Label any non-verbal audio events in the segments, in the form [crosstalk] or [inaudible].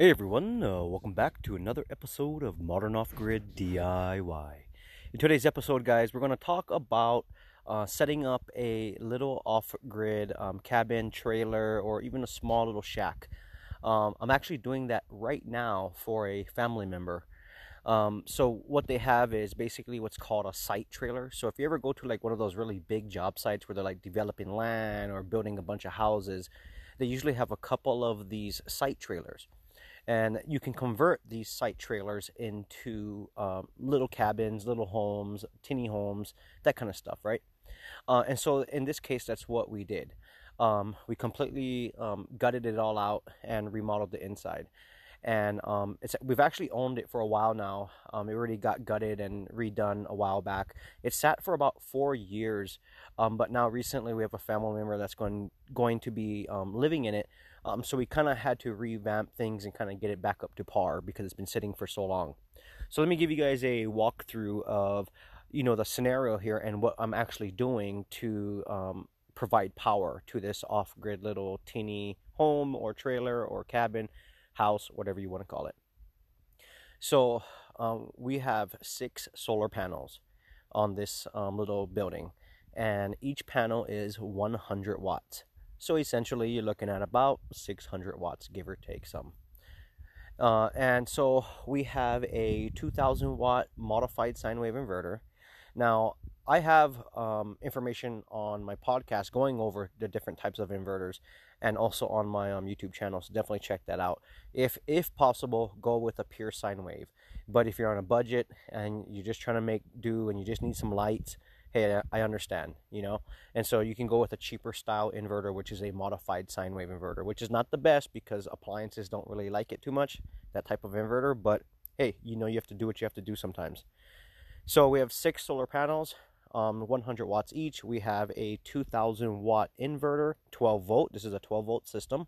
Hey everyone, uh, welcome back to another episode of Modern Off Grid DIY. In today's episode, guys, we're going to talk about uh, setting up a little off grid um, cabin, trailer, or even a small little shack. Um, I'm actually doing that right now for a family member. Um, so, what they have is basically what's called a site trailer. So, if you ever go to like one of those really big job sites where they're like developing land or building a bunch of houses, they usually have a couple of these site trailers and you can convert these site trailers into um, little cabins, little homes, tiny homes, that kind of stuff, right? Uh, and so in this case, that's what we did. Um, we completely um, gutted it all out and remodeled the inside. And um, we've actually owned it for a while now. Um, it already got gutted and redone a while back. It sat for about four years, um, but now recently we have a family member that's going going to be living in it um, so we kind of had to revamp things and kind of get it back up to par because it's been sitting for so long. So let me give you guys a walkthrough of, you know, the scenario here and what I'm actually doing to um, provide power to this off-grid little teeny home or trailer or cabin, house, whatever you want to call it. So um, we have six solar panels on this um, little building and each panel is 100 watts. So essentially, you're looking at about 600 watts, give or take some. Uh, and so we have a 2000 watt modified sine wave inverter. Now, I have um, information on my podcast going over the different types of inverters and also on my um, YouTube channel. So definitely check that out. If if possible, go with a pure sine wave. But if you're on a budget and you're just trying to make do and you just need some lights, hey, I understand, you know? And so you can go with a cheaper style inverter, which is a modified sine wave inverter, which is not the best because appliances don't really like it too much, that type of inverter. But hey, you know, you have to do what you have to do sometimes. So we have six solar panels, um, 100 watts each. We have a 2000 watt inverter, 12 volt. This is a 12 volt system.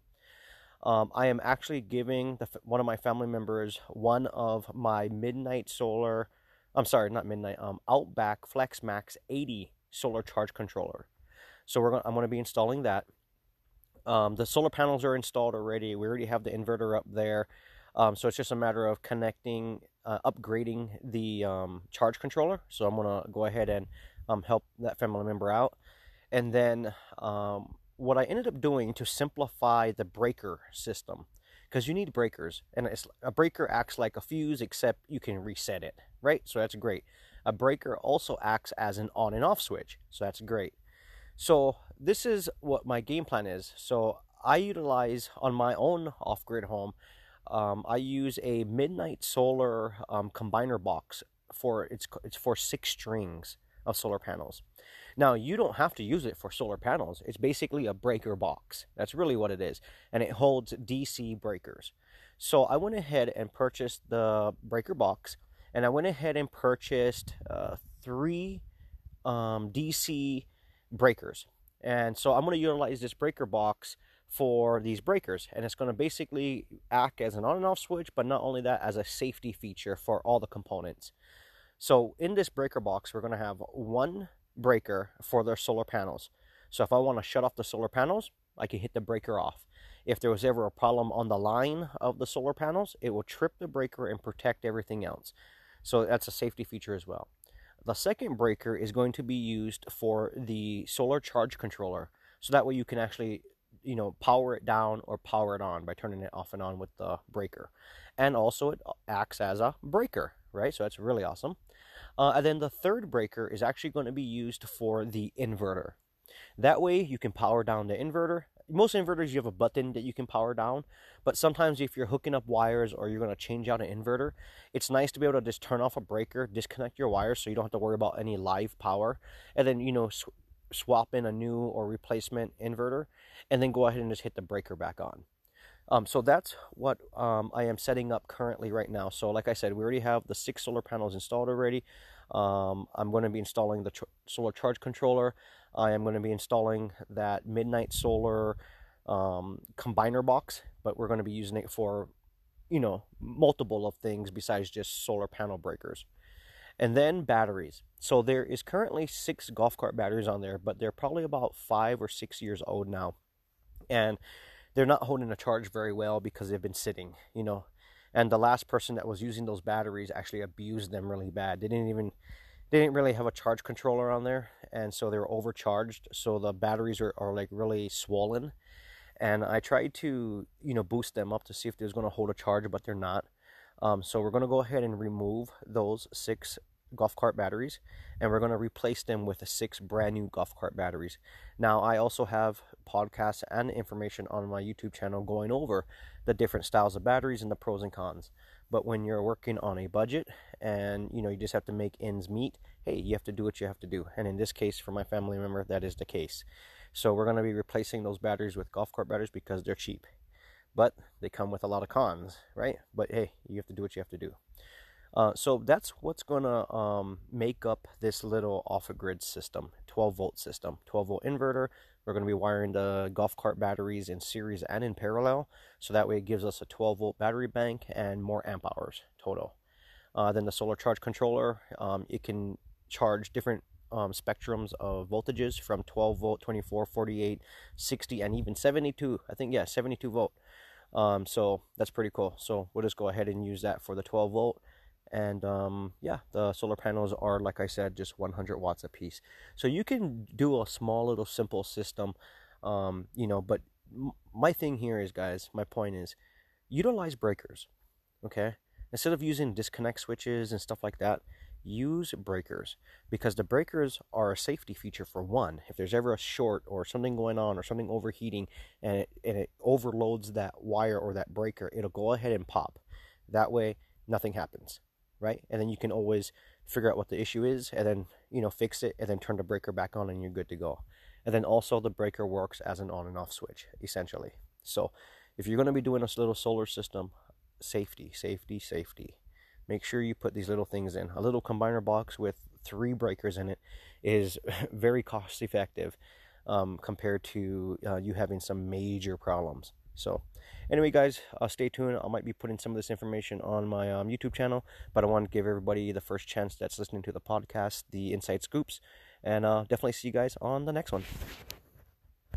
Um, I am actually giving the, one of my family members one of my midnight solar I'm sorry, not Midnight. Um, Outback Flex Max 80 solar charge controller. So we're gonna, I'm going to be installing that. Um, the solar panels are installed already. We already have the inverter up there. Um, so it's just a matter of connecting, uh, upgrading the um, charge controller. So I'm going to go ahead and um, help that family member out. And then um, what I ended up doing to simplify the breaker system because you need breakers and a breaker acts like a fuse except you can reset it right? So that's great. A breaker also acts as an on and off switch so that's great. So this is what my game plan is. So i utilize on my own off-grid home um, i use a midnight solar um, combiner box for it's it's for six strings of solar panels now, you don't have to use it for solar panels. It's basically a breaker box. That's really what it is. And it holds DC breakers. So I went ahead and purchased the breaker box. And I went ahead and purchased uh, three um, DC breakers. And so I'm going to utilize this breaker box for these breakers. And it's going to basically act as an on and off switch, but not only that, as a safety feature for all the components. So in this breaker box, we're going to have one breaker for their solar panels. So if I want to shut off the solar panels, I can hit the breaker off. If there was ever a problem on the line of the solar panels, it will trip the breaker and protect everything else. So that's a safety feature as well. The second breaker is going to be used for the solar charge controller. So that way you can actually, you know, power it down or power it on by turning it off and on with the breaker. And also it acts as a breaker, right? So that's really awesome. Uh, and then the third breaker is actually going to be used for the inverter. That way you can power down the inverter. Most inverters you have a button that you can power down, but sometimes if you're hooking up wires or you're going to change out an inverter, it's nice to be able to just turn off a breaker, disconnect your wires so you don't have to worry about any live power, and then you know sw- swap in a new or replacement inverter, and then go ahead and just hit the breaker back on. Um, so that's what um, I am setting up currently right now. So like I said, we already have the six solar panels installed already. Um, I'm going to be installing the solar charge controller. I am going to be installing that Midnight Solar um, combiner box, but we're going to be using it for, you know, multiple of things besides just solar panel breakers. And then batteries. So there is currently six golf cart batteries on there, but they're probably about five or six years old now. And they're not holding a charge very well because they've been sitting, you know. And the last person that was using those batteries actually abused them really bad. They didn't even they didn't really have a charge controller on there and so they were overcharged so the batteries are, are like really swollen and i tried to you know boost them up to see if they was to hold a charge but they're not um, so we're to go ahead and remove those six golf cart batteries and we're going to replace them with six brand new golf cart batteries now i also have podcasts and information on my youtube channel going over the different styles of batteries and the pros and cons. But when you're working on a budget and you know you just have to make ends meet hey you have to do what you have to do. And in this case for my family member that is the case. So we're going to be replacing those batteries with golf cart batteries because they're cheap. But they come with a lot of cons right? But hey you have to do what you have to do. Uh, so that's what's going to um, make up this little off-grid system, 12 volt system, 12 volt inverter. We're going to be wiring the golf cart batteries in series and in parallel, so that way it gives us a 12 volt battery bank and more amp hours total. Uh, then the solar charge controller, um, it can charge different um, spectrums of voltages from 12 volt, 24, 48, 60, and even 72. I think yeah, 72 volt. Um, so that's pretty cool. So we'll just go ahead and use that for the 12 volt and um, yeah the solar panels are like i said just 100 watts a piece so you can do a small little simple system um, you know but m- my thing here is guys my point is utilize breakers okay? Instead of using disconnect switches and stuff like that use breakers because the breakers are a safety feature for one if there's ever a short or something going on or something overheating and it, and it overloads that wire or that breaker it'll go ahead and pop. That way nothing happens right? And then you can always figure out what the issue is and then, you know, fix it and then turn the breaker back on and you're good to go. And then also the breaker works as an on and off switch, essentially. So if you're going to be doing a little solar system, safety, safety, safety. Make sure you put these little things in. A little combiner box with three breakers in it is [laughs] very cost effective um, compared to uh, you having some major problems. So, anyway, guys, uh, stay tuned. I might be putting some of this information on my um, YouTube channel, but I want to give everybody the first chance that's listening to the podcast the inside scoops. And uh, definitely see you guys on the next one.